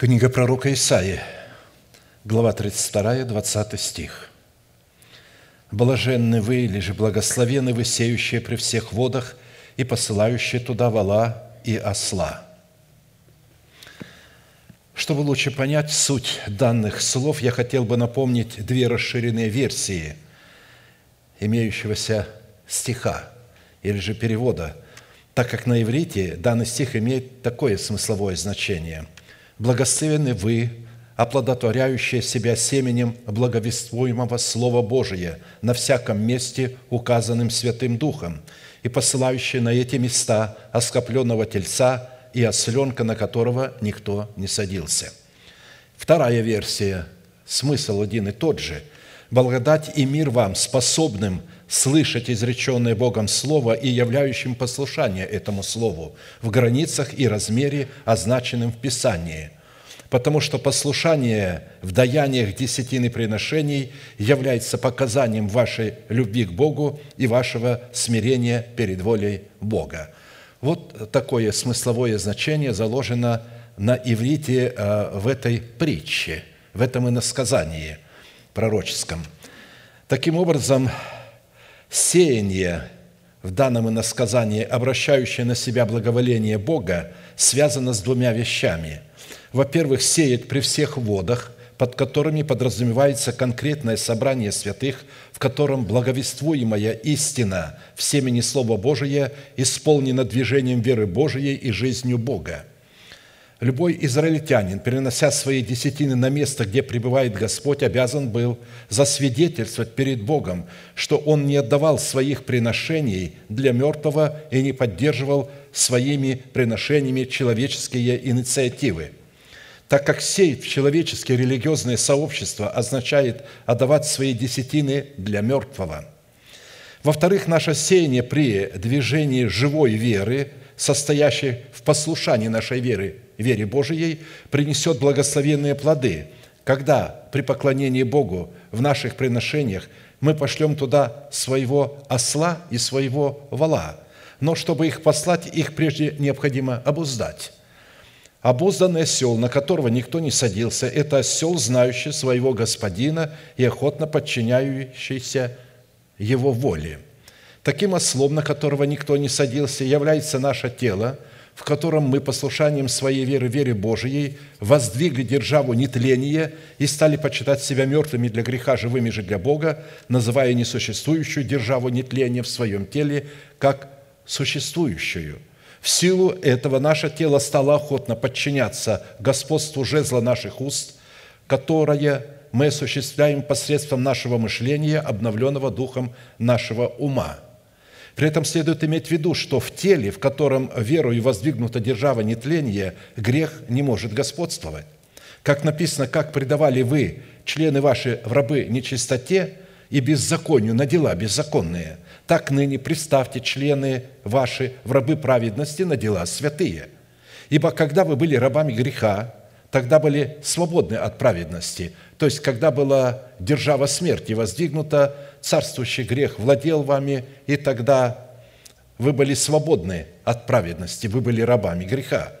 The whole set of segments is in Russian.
Книга пророка Исаии, глава 32, 20 стих. «Блаженны вы, или же благословенны вы, сеющие при всех водах и посылающие туда вала и осла». Чтобы лучше понять суть данных слов, я хотел бы напомнить две расширенные версии имеющегося стиха или же перевода, так как на иврите данный стих имеет такое смысловое значение. «Благословенны вы, оплодотворяющие себя семенем благовествуемого Слова Божия на всяком месте, указанным Святым Духом, и посылающие на эти места оскопленного тельца – и осленка, на которого никто не садился. Вторая версия, смысл один и тот же. «Благодать и мир вам, способным слышать изреченное Богом Слово и являющим послушание этому Слову в границах и размере, означенным в Писании» потому что послушание в даяниях десятины приношений является показанием вашей любви к Богу и вашего смирения перед волей Бога. Вот такое смысловое значение заложено на иврите э, в этой притче, в этом иносказании пророческом. Таким образом, сеяние в данном иносказании, обращающее на себя благоволение Бога, связано с двумя вещами. Во-первых, сеять при всех водах – под которыми подразумевается конкретное собрание святых, в котором благовествуемая истина в семени Слова Божия исполнена движением веры Божией и жизнью Бога. Любой израильтянин, перенося свои десятины на место, где пребывает Господь, обязан был засвидетельствовать перед Богом, что он не отдавал своих приношений для мертвого и не поддерживал своими приношениями человеческие инициативы – так как сеять в человеческие религиозные сообщества означает отдавать свои десятины для мертвого. Во-вторых, наше сеяние при движении живой веры, состоящей в послушании нашей веры, вере Божией, принесет благословенные плоды, когда при поклонении Богу в наших приношениях мы пошлем туда своего осла и своего вала. Но чтобы их послать, их прежде необходимо обуздать. Обузданный осел, на которого никто не садился, это осел, знающий своего господина и охотно подчиняющийся его воле. Таким ослом, на которого никто не садился, является наше тело, в котором мы послушанием своей веры, вере Божией, воздвигли державу нетления и стали почитать себя мертвыми для греха, живыми же для Бога, называя несуществующую державу нетления в своем теле как существующую – в силу этого наше тело стало охотно подчиняться господству жезла наших уст, которое мы осуществляем посредством нашего мышления, обновленного духом нашего ума. При этом следует иметь в виду, что в теле, в котором верою воздвигнута держава нетления, грех не может господствовать. Как написано, как предавали вы, члены ваши, в рабы нечистоте и беззаконию, на дела беззаконные – так ныне представьте члены ваши в рабы праведности на дела святые. Ибо когда вы были рабами греха, тогда были свободны от праведности. То есть, когда была держава смерти воздвигнута, царствующий грех владел вами, и тогда вы были свободны от праведности, вы были рабами греха.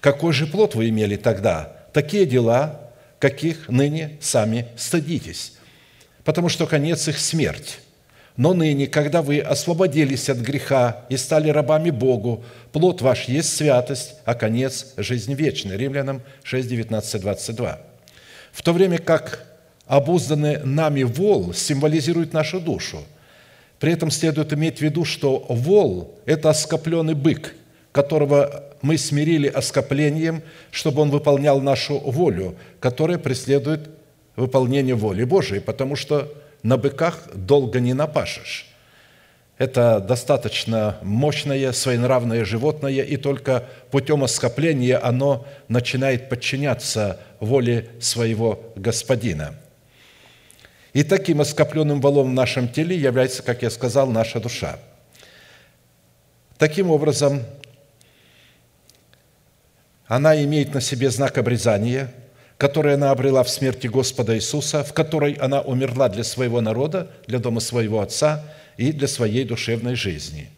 Какой же плод вы имели тогда? Такие дела, каких ныне сами стыдитесь, потому что конец их – смерть. Но ныне, когда вы освободились от греха и стали рабами Богу, плод ваш есть святость, а конец – жизнь вечная». Римлянам 6, 19, 22. В то время как обузданный нами вол символизирует нашу душу. При этом следует иметь в виду, что вол – это оскопленный бык, которого мы смирили оскоплением, чтобы он выполнял нашу волю, которая преследует выполнение воли Божией, потому что на быках долго не напашешь. Это достаточно мощное, своенравное животное, и только путем оскопления оно начинает подчиняться воле своего господина. И таким оскопленным валом в нашем теле является, как я сказал, наша душа. Таким образом, она имеет на себе знак обрезания – которое она обрела в смерти Господа Иисуса, в которой она умерла для своего народа, для дома своего Отца и для своей душевной жизни.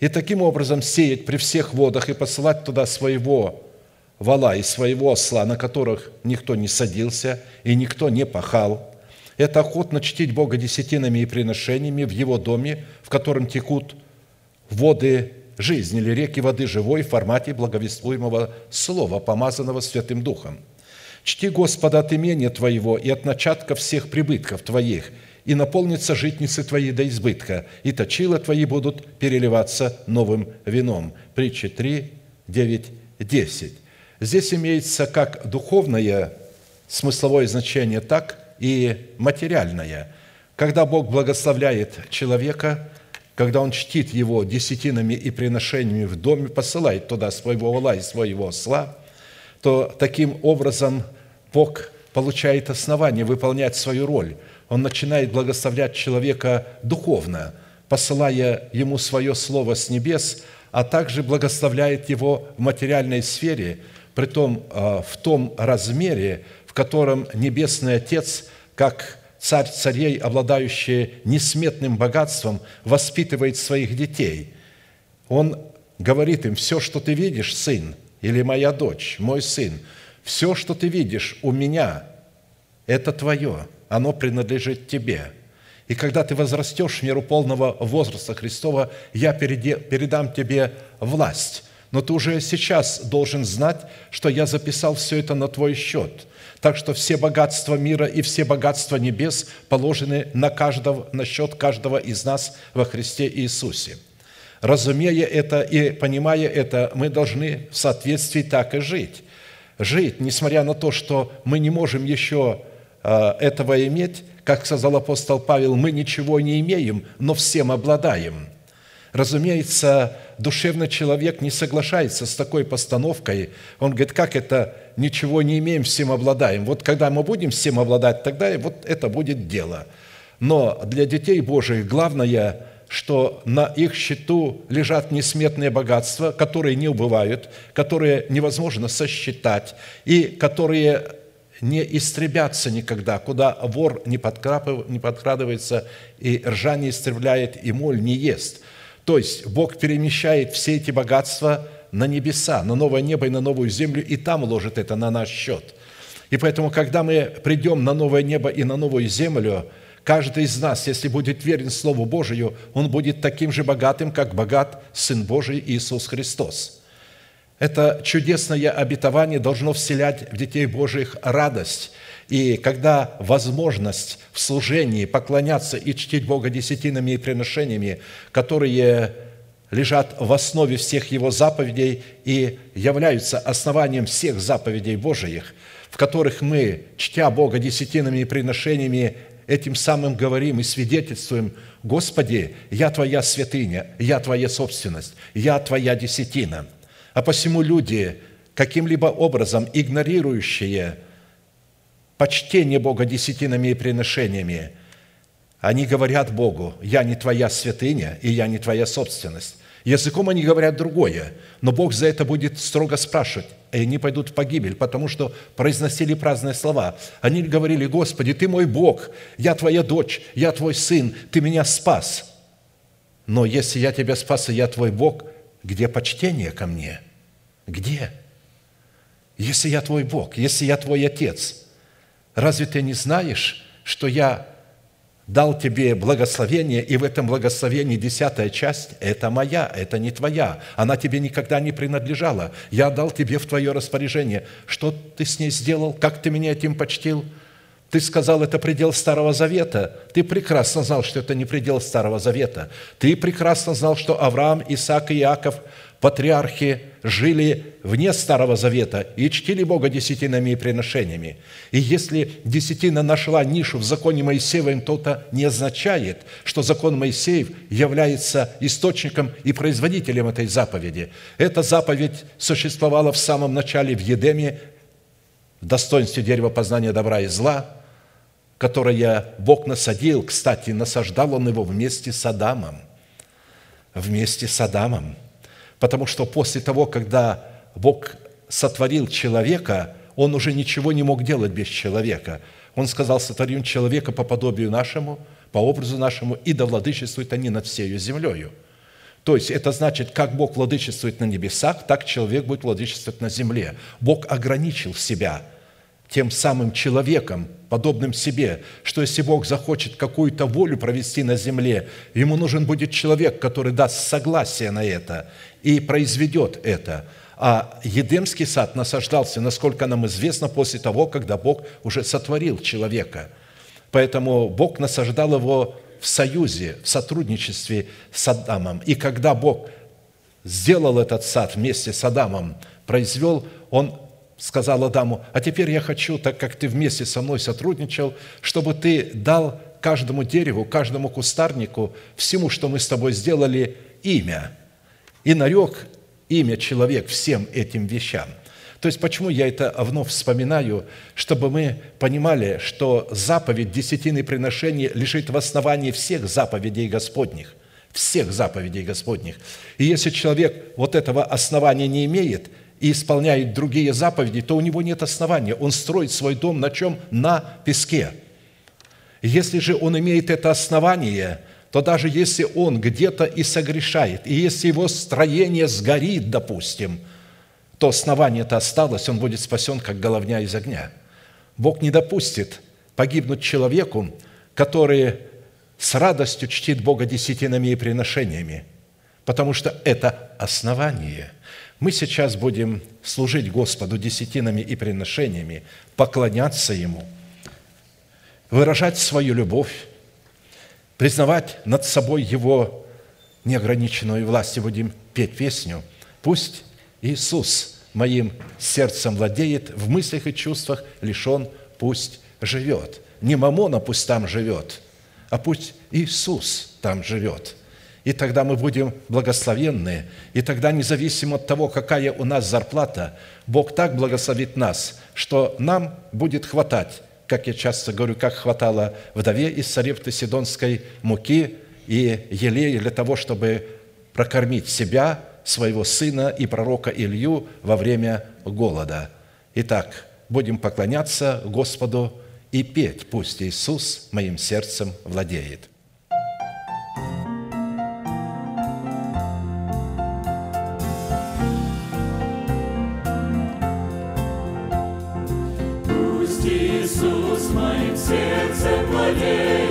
И таким образом сеять при всех водах и посылать туда своего вала и своего осла, на которых никто не садился и никто не пахал. Это охотно чтить Бога десятинами и приношениями в Его доме, в котором текут воды жизни или реки воды живой в формате благовествуемого слова, помазанного Святым Духом. Чти Господа от имения Твоего и от начатка всех прибытков Твоих, и наполнится житницы Твои до избытка, и точила Твои будут переливаться новым вином». Притча 3, 9, 10. Здесь имеется как духовное смысловое значение, так и материальное. Когда Бог благословляет человека, когда Он чтит его десятинами и приношениями в доме, посылает туда своего вала и своего осла, то таким образом Бог получает основание выполнять свою роль. Он начинает благословлять человека духовно, посылая ему свое слово с небес, а также благословляет его в материальной сфере – при том а, в том размере, в котором Небесный Отец, как царь царей, обладающий несметным богатством, воспитывает своих детей. Он говорит им, все, что ты видишь, сын, или моя дочь, мой сын, все, что ты видишь у меня, это твое, оно принадлежит тебе. И когда ты возрастешь в меру полного возраста Христова, я передам тебе власть но ты уже сейчас должен знать, что я записал все это на твой счет. Так что все богатства мира и все богатства небес положены на, каждого, на счет каждого из нас во Христе Иисусе. Разумея это и понимая это, мы должны в соответствии так и жить. Жить, несмотря на то, что мы не можем еще а, этого иметь, как сказал апостол Павел, мы ничего не имеем, но всем обладаем – Разумеется, душевный человек не соглашается с такой постановкой. Он говорит, как это ничего не имеем, всем обладаем. Вот когда мы будем всем обладать, тогда вот это будет дело. Но для детей Божьих главное, что на их счету лежат несметные богатства, которые не убывают, которые невозможно сосчитать и которые не истребятся никогда, куда вор не, не подкрадывается, и ржа не истребляет, и моль не ест – то есть Бог перемещает все эти богатства на небеса, на новое небо и на новую землю, и там ложит это на наш счет. И поэтому, когда мы придем на новое небо и на новую землю, каждый из нас, если будет верен Слову Божию, он будет таким же богатым, как богат Сын Божий Иисус Христос. Это чудесное обетование должно вселять в детей Божьих радость – и когда возможность в служении поклоняться и чтить Бога десятинами и приношениями, которые лежат в основе всех Его заповедей и являются основанием всех заповедей Божиих, в которых мы, чтя Бога десятинами и приношениями, этим самым говорим и свидетельствуем, «Господи, я Твоя святыня, я Твоя собственность, я Твоя десятина». А посему люди, каким-либо образом игнорирующие – почтение Бога десятинами и приношениями, они говорят Богу, «Я не твоя святыня, и я не твоя собственность». Языком они говорят другое, но Бог за это будет строго спрашивать, и они пойдут в погибель, потому что произносили праздные слова. Они говорили, «Господи, Ты мой Бог, я Твоя дочь, я Твой сын, Ты меня спас». Но если я Тебя спас, и я Твой Бог, где почтение ко мне? Где? Если я Твой Бог, если я Твой Отец – Разве ты не знаешь, что я дал тебе благословение, и в этом благословении десятая часть – это моя, это не твоя. Она тебе никогда не принадлежала. Я дал тебе в твое распоряжение. Что ты с ней сделал? Как ты меня этим почтил? Ты сказал, это предел Старого Завета. Ты прекрасно знал, что это не предел Старого Завета. Ты прекрасно знал, что Авраам, Исаак и Иаков – патриархи жили вне Старого Завета и чтили Бога десятинами и приношениями. И если десятина нашла нишу в законе Моисеевом, то это не означает, что закон Моисеев является источником и производителем этой заповеди. Эта заповедь существовала в самом начале в Едеме, в достоинстве дерева познания добра и зла, которое Бог насадил, кстати, насаждал Он его вместе с Адамом. Вместе с Адамом – Потому что после того, когда Бог сотворил человека, он уже ничего не мог делать без человека. Он сказал, сотворим человека по подобию нашему, по образу нашему, и да владычествуют они над всею землею. То есть это значит, как Бог владычествует на небесах, так человек будет владычествовать на земле. Бог ограничил себя тем самым человеком, подобным себе, что если Бог захочет какую-то волю провести на земле, ему нужен будет человек, который даст согласие на это и произведет это. А Едемский сад насаждался, насколько нам известно, после того, когда Бог уже сотворил человека. Поэтому Бог насаждал его в союзе, в сотрудничестве с Адамом. И когда Бог сделал этот сад вместе с Адамом, произвел, Он сказал Адаму, а теперь я хочу, так как ты вместе со мной сотрудничал, чтобы ты дал каждому дереву, каждому кустарнику, всему, что мы с тобой сделали, имя. И нарек имя человек всем этим вещам – то есть почему я это вновь вспоминаю? Чтобы мы понимали, что заповедь десятины приношений лежит в основании всех заповедей Господних. Всех заповедей Господних. И если человек вот этого основания не имеет и исполняет другие заповеди, то у него нет основания. Он строит свой дом на чем? На песке. Если же он имеет это основание, то даже если он где-то и согрешает, и если его строение сгорит, допустим – то основание-то осталось, он будет спасен, как головня из огня. Бог не допустит погибнуть человеку, который с радостью чтит Бога десятинами и приношениями, потому что это основание. Мы сейчас будем служить Господу десятинами и приношениями, поклоняться Ему, выражать свою любовь, признавать над собой Его неограниченную власть и будем петь песню «Пусть Иисус моим сердцем владеет, в мыслях и чувствах лишь Он пусть живет. Не Мамона пусть там живет, а пусть Иисус там живет. И тогда мы будем благословенны, и тогда независимо от того, какая у нас зарплата, Бог так благословит нас, что нам будет хватать, как я часто говорю, как хватало вдове из Сарепты Сидонской муки и елея для того, чтобы прокормить себя – своего сына и пророка Илью во время голода. Итак, будем поклоняться Господу и петь, пусть Иисус моим сердцем владеет. Моим сердцем владеет,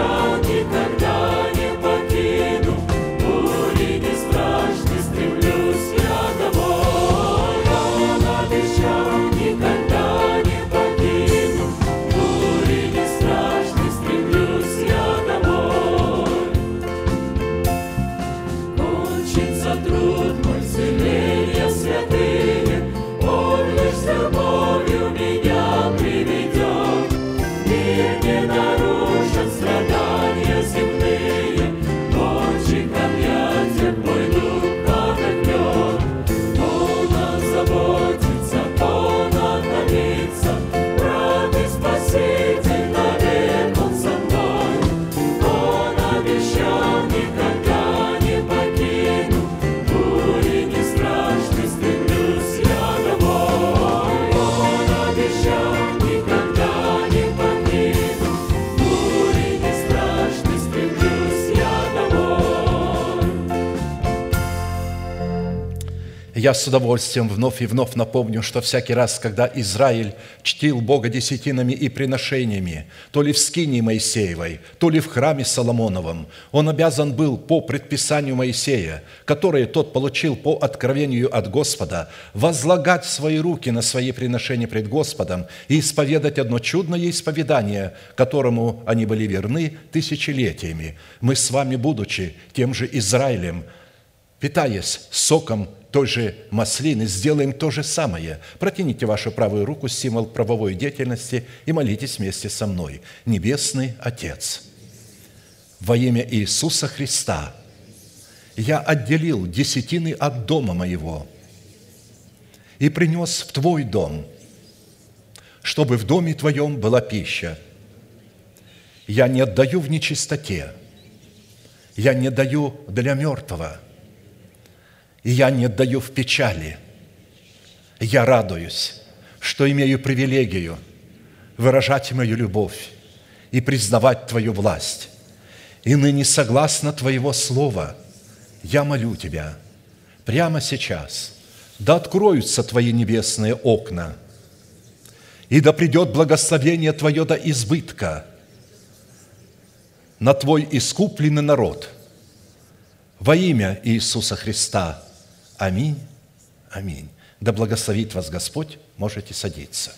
your Я с удовольствием вновь и вновь напомню, что всякий раз, когда Израиль чтил Бога десятинами и приношениями, то ли в скинии Моисеевой, то ли в храме Соломоновом, он обязан был по предписанию Моисея, которое тот получил по откровению от Господа, возлагать свои руки на свои приношения пред Господом и исповедать одно чудное исповедание, которому они были верны тысячелетиями. Мы с вами, будучи тем же Израилем, питаясь соком той же маслины, сделаем то же самое. Протяните вашу правую руку, символ правовой деятельности, и молитесь вместе со мной. Небесный Отец, во имя Иисуса Христа я отделил десятины от дома моего и принес в Твой дом, чтобы в доме Твоем была пища. Я не отдаю в нечистоте, я не даю для мертвого – я не даю в печали. Я радуюсь, что имею привилегию выражать мою любовь и признавать Твою власть. И ныне, согласно Твоего Слова, я молю Тебя прямо сейчас, да откроются Твои небесные окна, и да придет благословение Твое до избытка на Твой искупленный народ во имя Иисуса Христа – Аминь. Аминь. Да благословит вас Господь. Можете садиться.